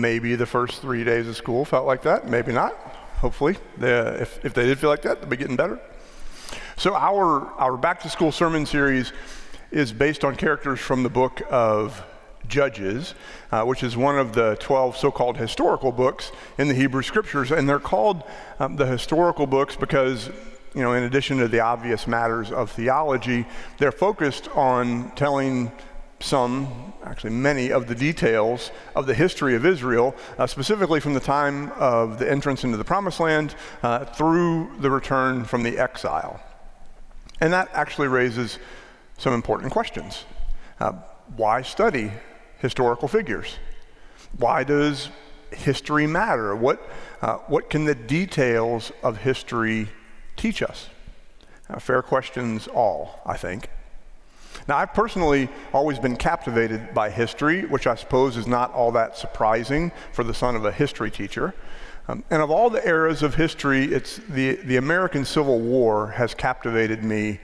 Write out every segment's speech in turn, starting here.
Maybe the first three days of school felt like that, maybe not. Hopefully, they, if, if they did feel like that, they'll be getting better. So, our, our back to school sermon series is based on characters from the book of Judges, uh, which is one of the 12 so called historical books in the Hebrew Scriptures. And they're called um, the historical books because, you know, in addition to the obvious matters of theology, they're focused on telling some, actually many, of the details of the history of Israel, uh, specifically from the time of the entrance into the Promised Land uh, through the return from the exile. And that actually raises some important questions. Uh, why study historical figures? Why does history matter? What, uh, what can the details of history teach us? Uh, fair questions, all, I think. Now, I've personally always been captivated by history, which I suppose is not all that surprising for the son of a history teacher. Um, and of all the eras of history, it's the, the American Civil War has captivated me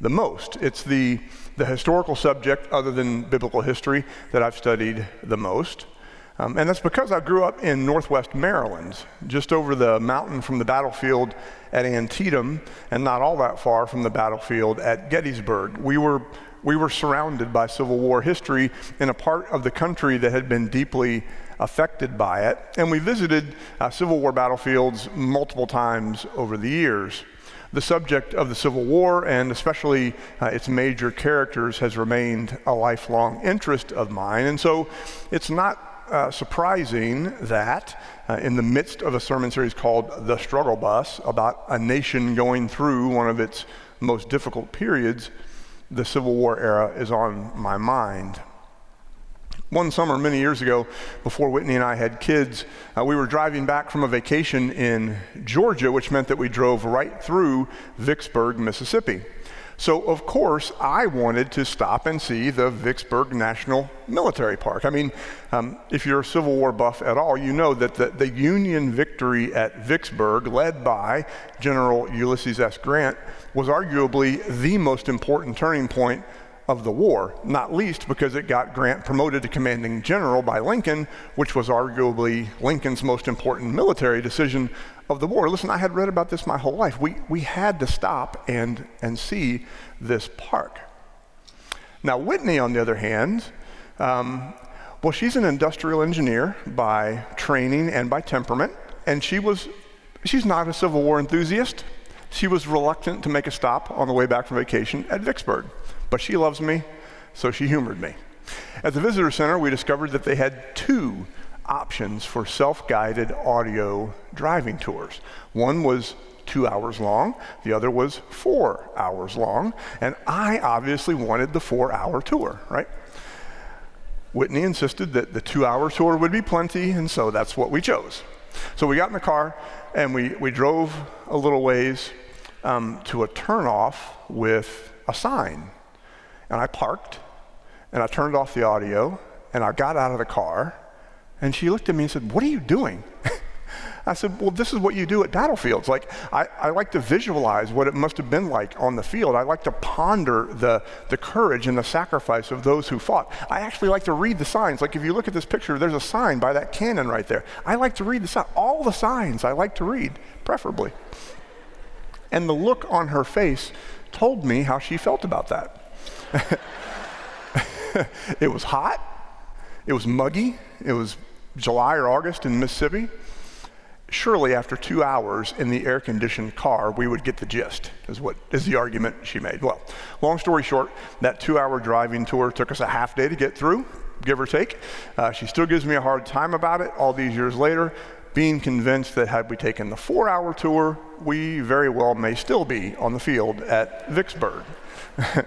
the most. It's the, the historical subject, other than biblical history, that I've studied the most. Um, and that's because I grew up in northwest Maryland, just over the mountain from the battlefield at Antietam, and not all that far from the battlefield at Gettysburg. We were we were surrounded by Civil War history in a part of the country that had been deeply affected by it. And we visited uh, Civil War battlefields multiple times over the years. The subject of the Civil War, and especially uh, its major characters, has remained a lifelong interest of mine. And so it's not uh, surprising that uh, in the midst of a sermon series called The Struggle Bus, about a nation going through one of its most difficult periods, the Civil War era is on my mind. One summer, many years ago, before Whitney and I had kids, uh, we were driving back from a vacation in Georgia, which meant that we drove right through Vicksburg, Mississippi. So, of course, I wanted to stop and see the Vicksburg National Military Park. I mean, um, if you're a Civil War buff at all, you know that the, the Union victory at Vicksburg, led by General Ulysses S. Grant, was arguably the most important turning point of the war, not least because it got Grant promoted to commanding general by Lincoln, which was arguably Lincoln's most important military decision of the war. Listen, I had read about this my whole life. We, we had to stop and, and see this park. Now, Whitney, on the other hand, um, well, she's an industrial engineer by training and by temperament, and she was, she's not a Civil War enthusiast. She was reluctant to make a stop on the way back from vacation at Vicksburg. But she loves me, so she humored me. At the visitor center, we discovered that they had two options for self guided audio driving tours. One was two hours long, the other was four hours long, and I obviously wanted the four hour tour, right? Whitney insisted that the two hour tour would be plenty, and so that's what we chose. So we got in the car and we, we drove a little ways um, to a turnoff with a sign and I parked and I turned off the audio and I got out of the car and she looked at me and said, What are you doing? I said, Well, this is what you do at battlefields. Like, I, I, like to visualize what it must have been like on the field. I like to ponder the, the courage and the sacrifice of those who fought. I actually like to read the signs. Like, if you look at this picture, there's a sign by that cannon right there. I like to read the sign. All the signs I like to read, preferably. And the look on her face told me how she felt about that. it was hot. It was muggy. It was July or August in Mississippi. Surely, after two hours in the air conditioned car, we would get the gist, is what is the argument she made. Well, long story short, that two hour driving tour took us a half day to get through, give or take. Uh, she still gives me a hard time about it all these years later, being convinced that had we taken the four hour tour, we very well may still be on the field at Vicksburg.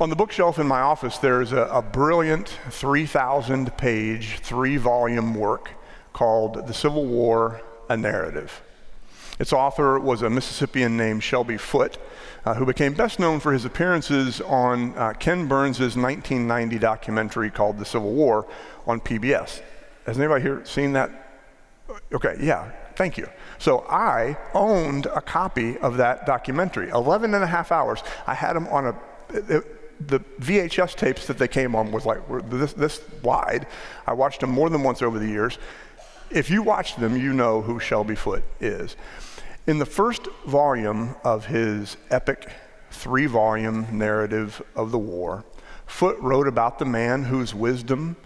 On the bookshelf in my office, there's a, a brilliant 3,000 page, three volume work called The Civil War A Narrative. Its author was a Mississippian named Shelby Foote, uh, who became best known for his appearances on uh, Ken Burns' 1990 documentary called The Civil War on PBS. Has anybody here seen that? Okay, yeah, thank you. So I owned a copy of that documentary, 11 and a half hours. I had them on a, it, the VHS tapes that they came on was like were this, this wide. I watched them more than once over the years. If you watch them, you know who Shelby Foote is. In the first volume of his epic three volume narrative of the war, Foote wrote about the man whose wisdom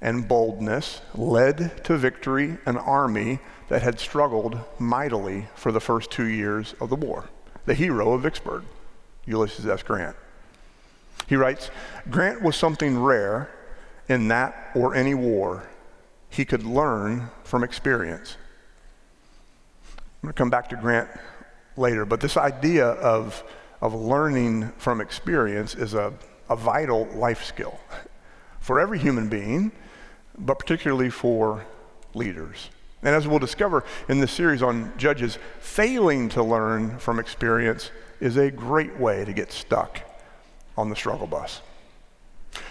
and boldness led to victory an army that had struggled mightily for the first two years of the war. The hero of Vicksburg, Ulysses S. Grant. He writes Grant was something rare in that or any war. He could learn from experience. I'm going to come back to Grant later, but this idea of, of learning from experience is a, a vital life skill for every human being, but particularly for leaders. And as we'll discover in this series on Judges, failing to learn from experience is a great way to get stuck on the struggle bus.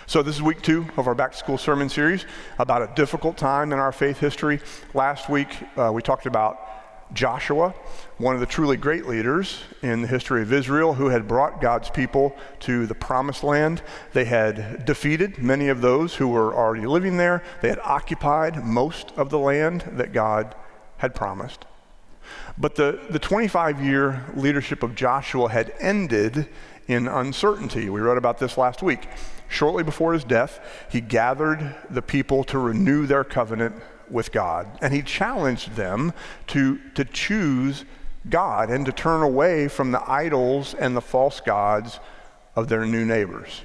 So, this is week two of our back to school sermon series about a difficult time in our faith history. Last week, uh, we talked about Joshua, one of the truly great leaders in the history of Israel, who had brought God's people to the promised land. They had defeated many of those who were already living there, they had occupied most of the land that God had promised. But the, the 25 year leadership of Joshua had ended in uncertainty. We wrote about this last week. Shortly before his death, he gathered the people to renew their covenant with God. And he challenged them to, to choose God and to turn away from the idols and the false gods of their new neighbors.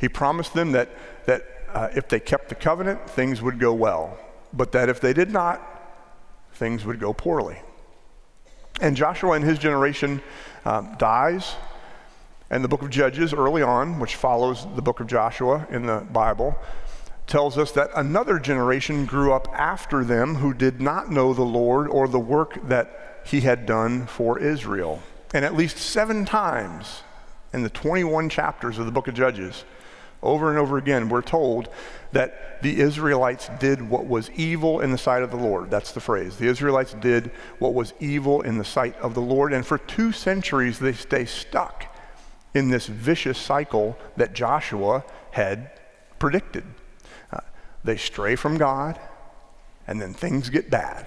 He promised them that, that uh, if they kept the covenant, things would go well, but that if they did not, things would go poorly. And Joshua and his generation um, dies. And the book of Judges, early on, which follows the book of Joshua in the Bible, tells us that another generation grew up after them who did not know the Lord or the work that he had done for Israel. And at least seven times in the 21 chapters of the book of Judges, over and over again, we're told that the Israelites did what was evil in the sight of the Lord. That's the phrase. The Israelites did what was evil in the sight of the Lord. And for two centuries, they stay stuck in this vicious cycle that Joshua had predicted. They stray from God, and then things get bad.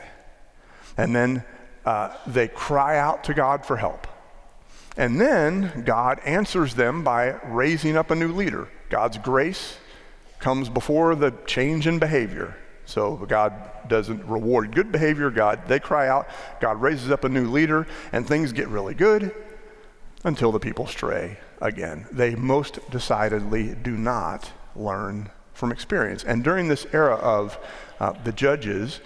And then uh, they cry out to God for help. And then God answers them by raising up a new leader. God's grace comes before the change in behavior. So God doesn't reward good behavior. God, they cry out. God raises up a new leader, and things get really good until the people stray again. They most decidedly do not learn from experience. And during this era of uh, the judges,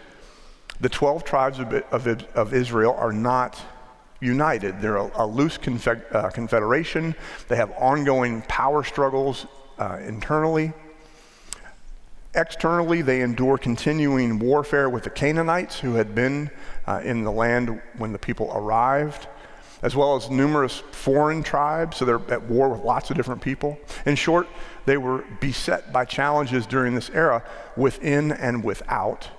the 12 tribes of, of, of Israel are not united. They're a, a loose uh, confederation. They have ongoing power struggles uh, internally. Externally, they endure continuing warfare with the Canaanites who had been uh, in the land when the people arrived as well as numerous foreign tribes, so they're at war with lots of different people. In short, they were beset by challenges during this era within and without,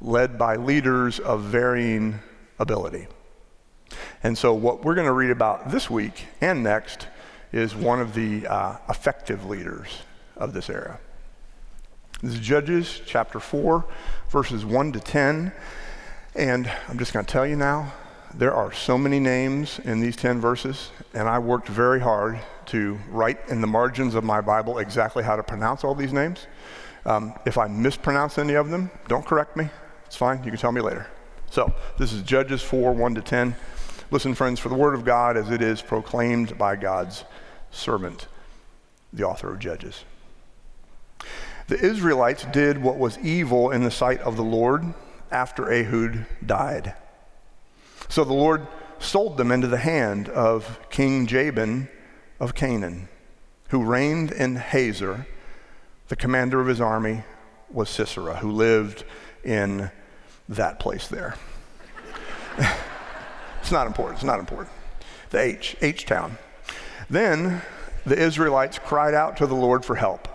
led by leaders of varying ability. And so, what we're going to read about this week and next is one of the uh, effective leaders of this era. This is Judges chapter 4, verses 1 to 10. And I'm just going to tell you now there are so many names in these 10 verses, and I worked very hard to write in the margins of my Bible exactly how to pronounce all these names. Um, if I mispronounce any of them, don't correct me. It's fine. You can tell me later. So, this is Judges 4 1 to 10. Listen, friends, for the word of God as it is proclaimed by God's servant, the author of Judges. The Israelites did what was evil in the sight of the Lord after Ehud died. So the Lord sold them into the hand of King Jabin of Canaan, who reigned in Hazor. The commander of his army was Sisera, who lived in that place there. it's not important. It's not important. The H, H town. Then the Israelites cried out to the Lord for help.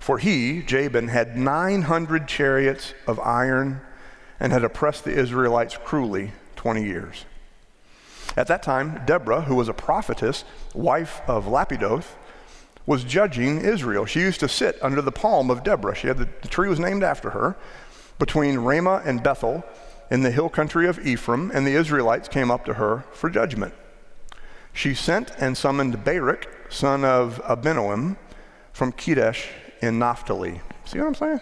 For he, Jabin, had 900 chariots of iron and had oppressed the Israelites cruelly 20 years. At that time, Deborah, who was a prophetess, wife of Lapidoth, was judging Israel. She used to sit under the palm of Deborah. She had the, the tree was named after her between Ramah and Bethel in the hill country of Ephraim, and the Israelites came up to her for judgment. She sent and summoned Barak, son of Abinoam, from Kedesh in Naphtali. See what I'm saying?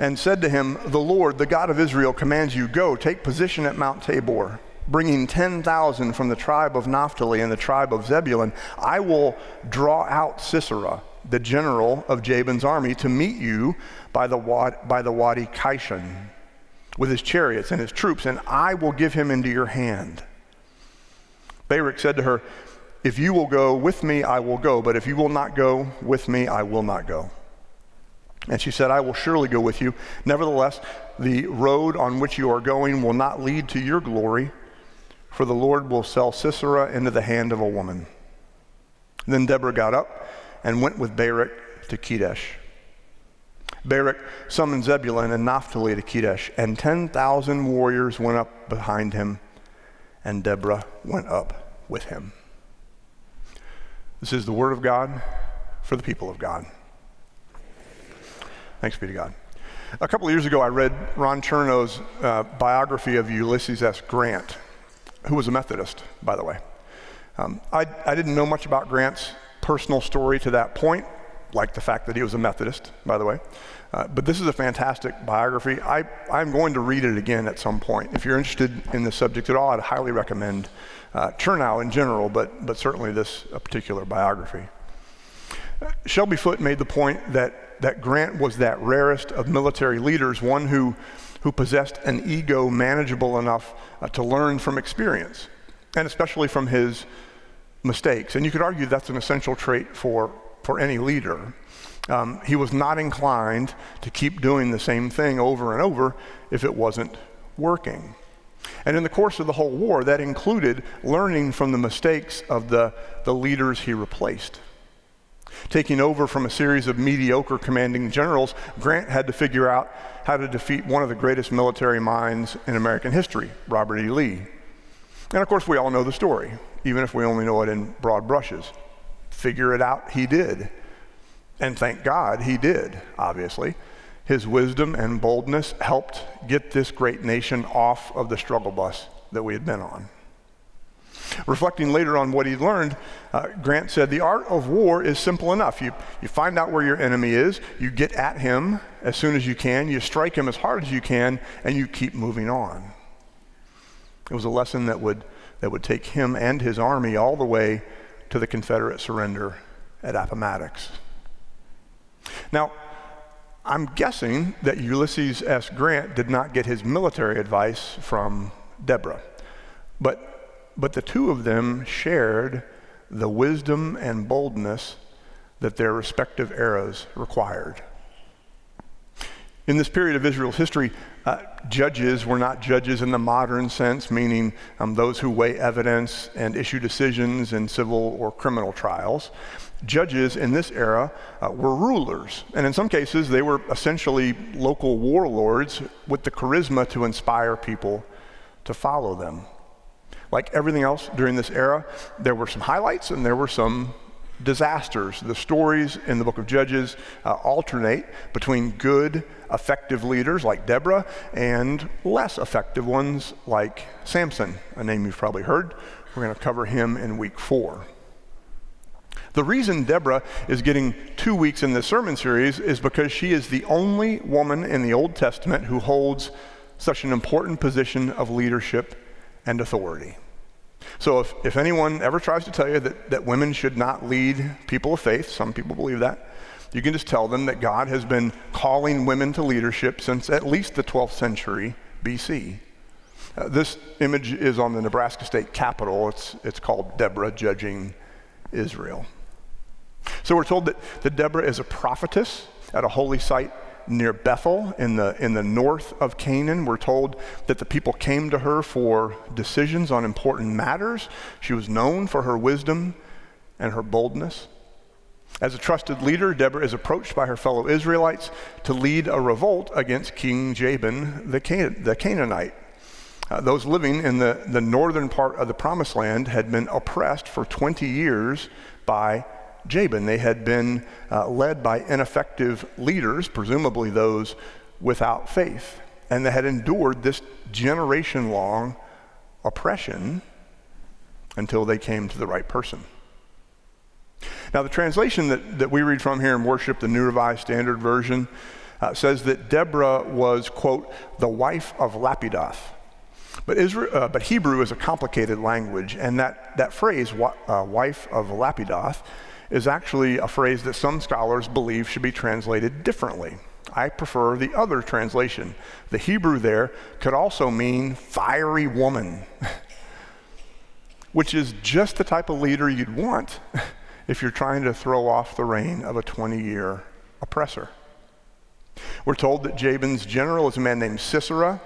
And said to him, The Lord, the God of Israel, commands you, Go, take position at Mount Tabor bringing 10,000 from the tribe of Naphtali and the tribe of Zebulun, I will draw out Sisera, the general of Jabin's army, to meet you by the, by the Wadi Kishon with his chariots and his troops, and I will give him into your hand. Barak said to her, If you will go with me, I will go, but if you will not go with me, I will not go. And she said, I will surely go with you. Nevertheless, the road on which you are going will not lead to your glory for the Lord will sell Sisera into the hand of a woman. Then Deborah got up and went with Barak to Kedesh. Barak summoned Zebulun and Naphtali to Kedesh, and 10,000 warriors went up behind him, and Deborah went up with him. This is the word of God for the people of God. Thanks be to God. A couple of years ago, I read Ron Chernow's uh, biography of Ulysses S. Grant who was a Methodist, by the way. Um, I, I didn't know much about Grant's personal story to that point, like the fact that he was a Methodist, by the way. Uh, but this is a fantastic biography. I, I'm going to read it again at some point. If you're interested in the subject at all, I'd highly recommend uh, Chernow in general, but, but certainly this particular biography. Shelby Foote made the point that, that Grant was that rarest of military leaders, one who who possessed an ego manageable enough uh, to learn from experience, and especially from his mistakes. And you could argue that's an essential trait for, for any leader. Um, he was not inclined to keep doing the same thing over and over if it wasn't working. And in the course of the whole war, that included learning from the mistakes of the, the leaders he replaced. Taking over from a series of mediocre commanding generals, Grant had to figure out how to defeat one of the greatest military minds in American history, Robert E. Lee. And of course, we all know the story, even if we only know it in broad brushes. Figure it out, he did. And thank God he did, obviously. His wisdom and boldness helped get this great nation off of the struggle bus that we had been on. Reflecting later on what he learned, uh, Grant said, The art of war is simple enough. You, you find out where your enemy is, you get at him as soon as you can, you strike him as hard as you can, and you keep moving on. It was a lesson that would, that would take him and his army all the way to the Confederate surrender at Appomattox. Now, I'm guessing that Ulysses S. Grant did not get his military advice from Deborah. But but the two of them shared the wisdom and boldness that their respective eras required. In this period of Israel's history, uh, judges were not judges in the modern sense, meaning um, those who weigh evidence and issue decisions in civil or criminal trials. Judges in this era uh, were rulers, and in some cases, they were essentially local warlords with the charisma to inspire people to follow them. Like everything else during this era, there were some highlights and there were some disasters. The stories in the book of Judges uh, alternate between good, effective leaders like Deborah and less effective ones like Samson, a name you've probably heard. We're going to cover him in week four. The reason Deborah is getting two weeks in this sermon series is because she is the only woman in the Old Testament who holds such an important position of leadership and authority. So if, if anyone ever tries to tell you that, that women should not lead people of faith, some people believe that, you can just tell them that God has been calling women to leadership since at least the 12th century BC. Uh, this image is on the Nebraska State Capitol. It's, it's called Deborah Judging Israel. So we're told that, that Deborah is a prophetess at a holy site near Bethel in the, in the north of Canaan. We're told that the people came to her for decisions on important matters. She was known for her wisdom and her boldness. As a trusted leader, Deborah is approached by her fellow Israelites to lead a revolt against King Jabin the, Can- the Canaanite. Uh, those living in the, the northern part of the Promised Land had been oppressed for 20 years by Jabin. They had been uh, led by ineffective leaders, presumably those without faith, and they had endured this generation long oppression until they came to the right person. Now, the translation that, that we read from here in worship, the New Revised Standard Version, uh, says that Deborah was, quote, the wife of Lapidoth. But, Israel, uh, but Hebrew is a complicated language, and that, that phrase, uh, wife of Lapidoth, is actually a phrase that some scholars believe should be translated differently. I prefer the other translation. The Hebrew there could also mean fiery woman, which is just the type of leader you'd want if you're trying to throw off the reign of a 20 year oppressor. We're told that Jabin's general is a man named Sisera.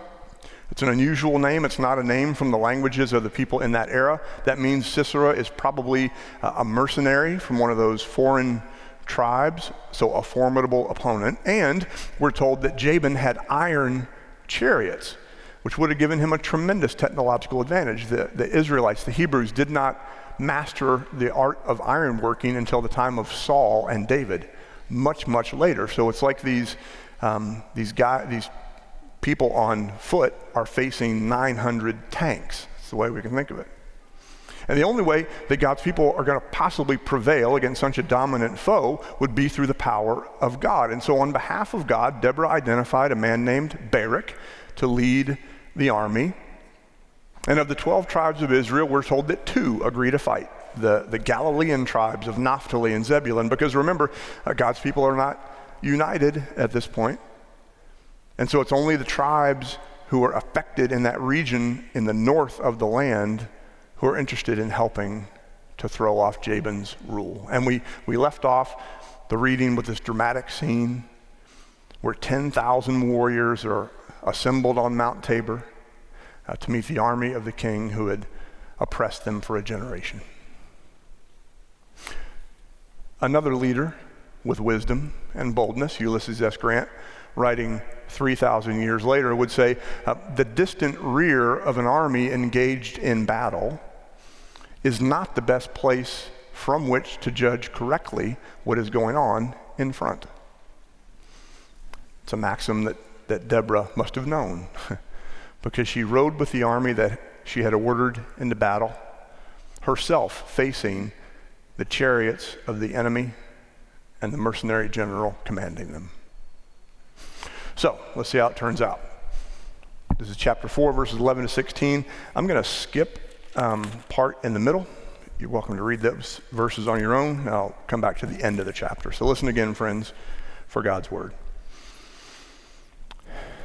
It's an unusual name. It's not a name from the languages of the people in that era. That means Sisera is probably a mercenary from one of those foreign tribes, so a formidable opponent. And we're told that Jabin had iron chariots, which would have given him a tremendous technological advantage. The, the Israelites, the Hebrews, did not master the art of ironworking until the time of Saul and David, much, much later. So it's like these, um, these, guy, these people on foot are facing 900 tanks. That's the way we can think of it. And the only way that God's people are going to possibly prevail against such a dominant foe would be through the power of God. And so, on behalf of God, Deborah identified a man named Barak to lead the army. And of the 12 tribes of Israel, we're told that two agree to fight the, the Galilean tribes of Naphtali and Zebulun, because remember, uh, God's people are not united at this point. And so it's only the tribes who are affected in that region in the north of the land who are interested in helping to throw off Jabin's rule. And we, we left off the reading with this dramatic scene where 10,000 warriors are assembled on Mount Tabor uh, to meet the army of the king who had oppressed them for a generation. Another leader with wisdom and boldness, Ulysses S. Grant, writing 3,000 years later, would say uh, the distant rear of an army engaged in battle is not the best place from which to judge correctly what is going on in front. It's a maxim that, that Deborah must have known. because she rode with the army that she had ordered into battle, herself facing the chariots of the enemy and the mercenary general commanding them. So let's see how it turns out. This is chapter 4, verses 11 to 16. I'm going to skip um, part in the middle. You're welcome to read those verses on your own. I'll come back to the end of the chapter. So listen again, friends, for God's word.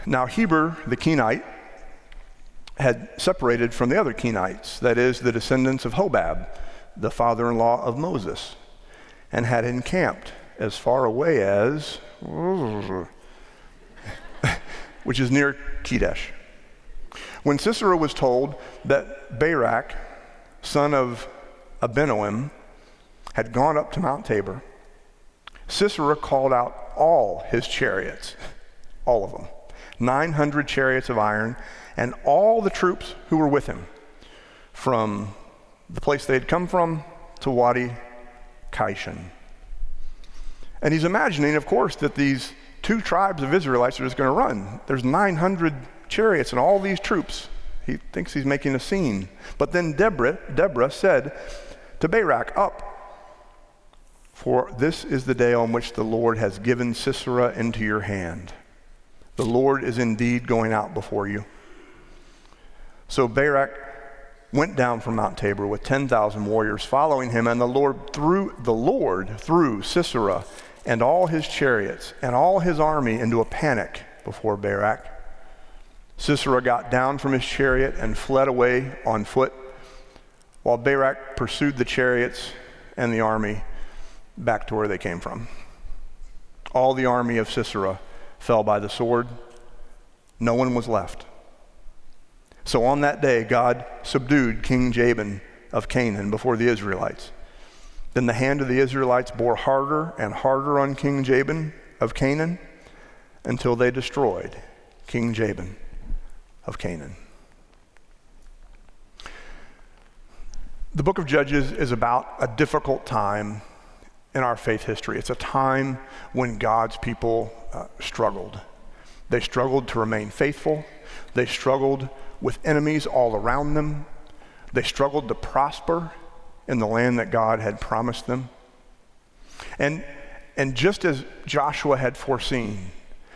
Now, Heber the Kenite had separated from the other Kenites, that is, the descendants of Hobab, the father in law of Moses, and had encamped as far away as, which is near Kedesh. When Sisera was told that Barak, son of Abinoam, had gone up to Mount Tabor, Sisera called out all his chariots, all of them, 900 chariots of iron and all the troops who were with him from the place they had come from to Wadi Kishon. And he's imagining, of course, that these two tribes of Israelites are just going to run. There's 900 chariots and all these troops. He thinks he's making a scene. But then Deborah, Deborah said to Barak, Up, for this is the day on which the Lord has given Sisera into your hand. The Lord is indeed going out before you. So Barak went down from Mount Tabor with 10,000 warriors following him, and the Lord threw the Lord threw Sisera and all his chariots and all his army into a panic before Barak. Sisera got down from his chariot and fled away on foot, while Barak pursued the chariots and the army back to where they came from. All the army of Sisera fell by the sword. No one was left. So on that day, God subdued King Jabin of Canaan before the Israelites. Then the hand of the Israelites bore harder and harder on King Jabin of Canaan until they destroyed King Jabin of Canaan. The book of Judges is about a difficult time in our faith history. It's a time when God's people uh, struggled. They struggled to remain faithful. They struggled with enemies all around them. They struggled to prosper in the land that God had promised them. And, and just as Joshua had foreseen,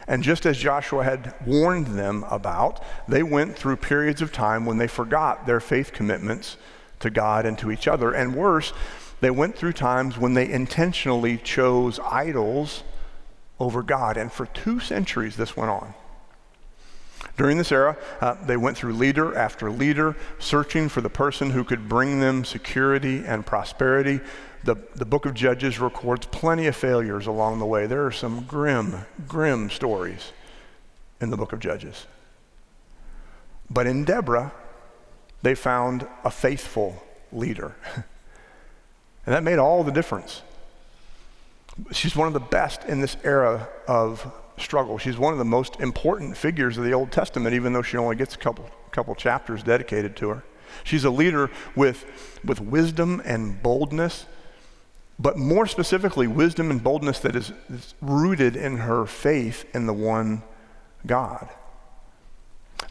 and just as Joshua had warned them about, they went through periods of time when they forgot their faith commitments to God and to each other. And worse, they went through times when they intentionally chose idols over God. And for two centuries, this went on. During this era, uh, they went through leader after leader, searching for the person who could bring them security and prosperity. The, the book of Judges records plenty of failures along the way. There are some grim, grim stories in the book of Judges. But in Deborah, they found a faithful leader. and that made all the difference. She's one of the best in this era of struggle. She's one of the most important figures of the Old Testament, even though she only gets a couple, couple chapters dedicated to her. She's a leader with, with wisdom and boldness, but more specifically, wisdom and boldness that is, is rooted in her faith in the one God.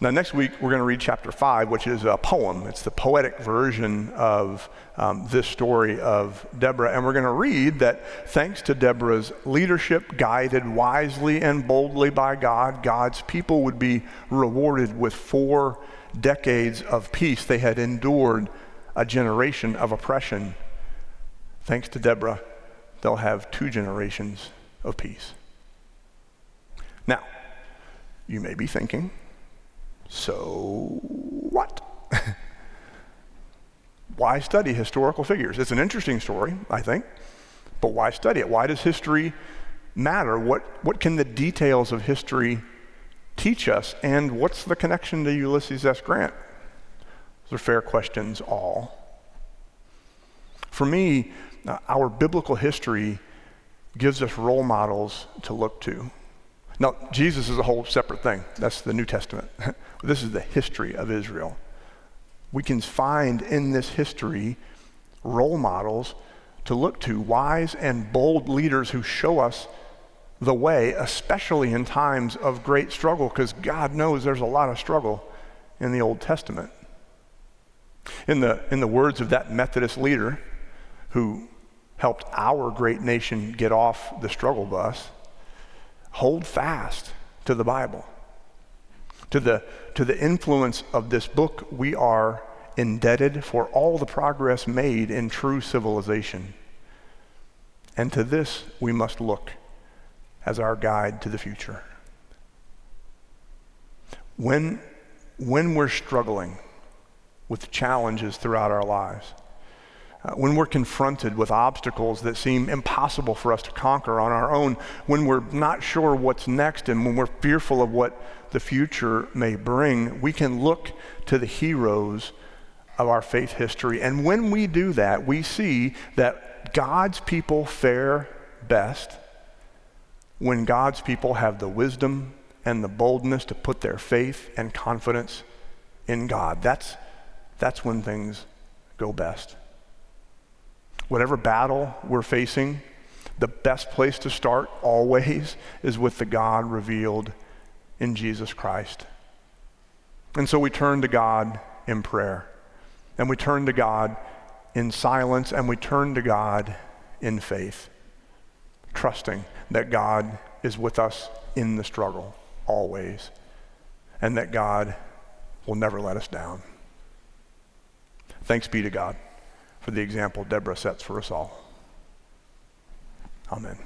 Now, next week, we're going to read chapter 5, which is a poem. It's the poetic version of um, this story of Deborah. And we're going to read that thanks to Deborah's leadership, guided wisely and boldly by God, God's people would be rewarded with four decades of peace. They had endured a generation of oppression. Thanks to Deborah, they'll have two generations of peace. Now, you may be thinking, so what? why study historical figures? It's an interesting story, I think, but why study it? Why does history matter? What, what can the details of history teach us? And what's the connection to Ulysses S. Grant? Those are fair questions, all. For me, uh, our biblical history gives us role models to look to. Now, Jesus is a whole separate thing. That's the New Testament. this is the history of Israel. We can find in this history role models to look to, wise and bold leaders who show us the way, especially in times of great struggle, because God knows there's a lot of struggle in the Old Testament. In the, in the words of that Methodist leader who helped our great nation get off the struggle bus, hold fast to the Bible. To the, to the influence of this book, we are indebted for all the progress made in true civilization. And to this, we must look as our guide to the future. When, when we're struggling with challenges throughout our lives, uh, when we're confronted with obstacles that seem impossible for us to conquer on our own, when we're not sure what's next, and when we're fearful of what the future may bring, we can look to the heroes of our faith history. And when we do that, we see that God's people fare best when God's people have the wisdom and the boldness to put their faith and confidence in God. That's, that's when things go best whatever battle we're facing, the best place to start always is with the God revealed in Jesus Christ. And so we turn to God in prayer, and we turn to God in silence, and we turn to God in faith, trusting that God is with us in the struggle always, and that God will never let us down. Thanks be to God for the example Deborah sets for us all. Amen.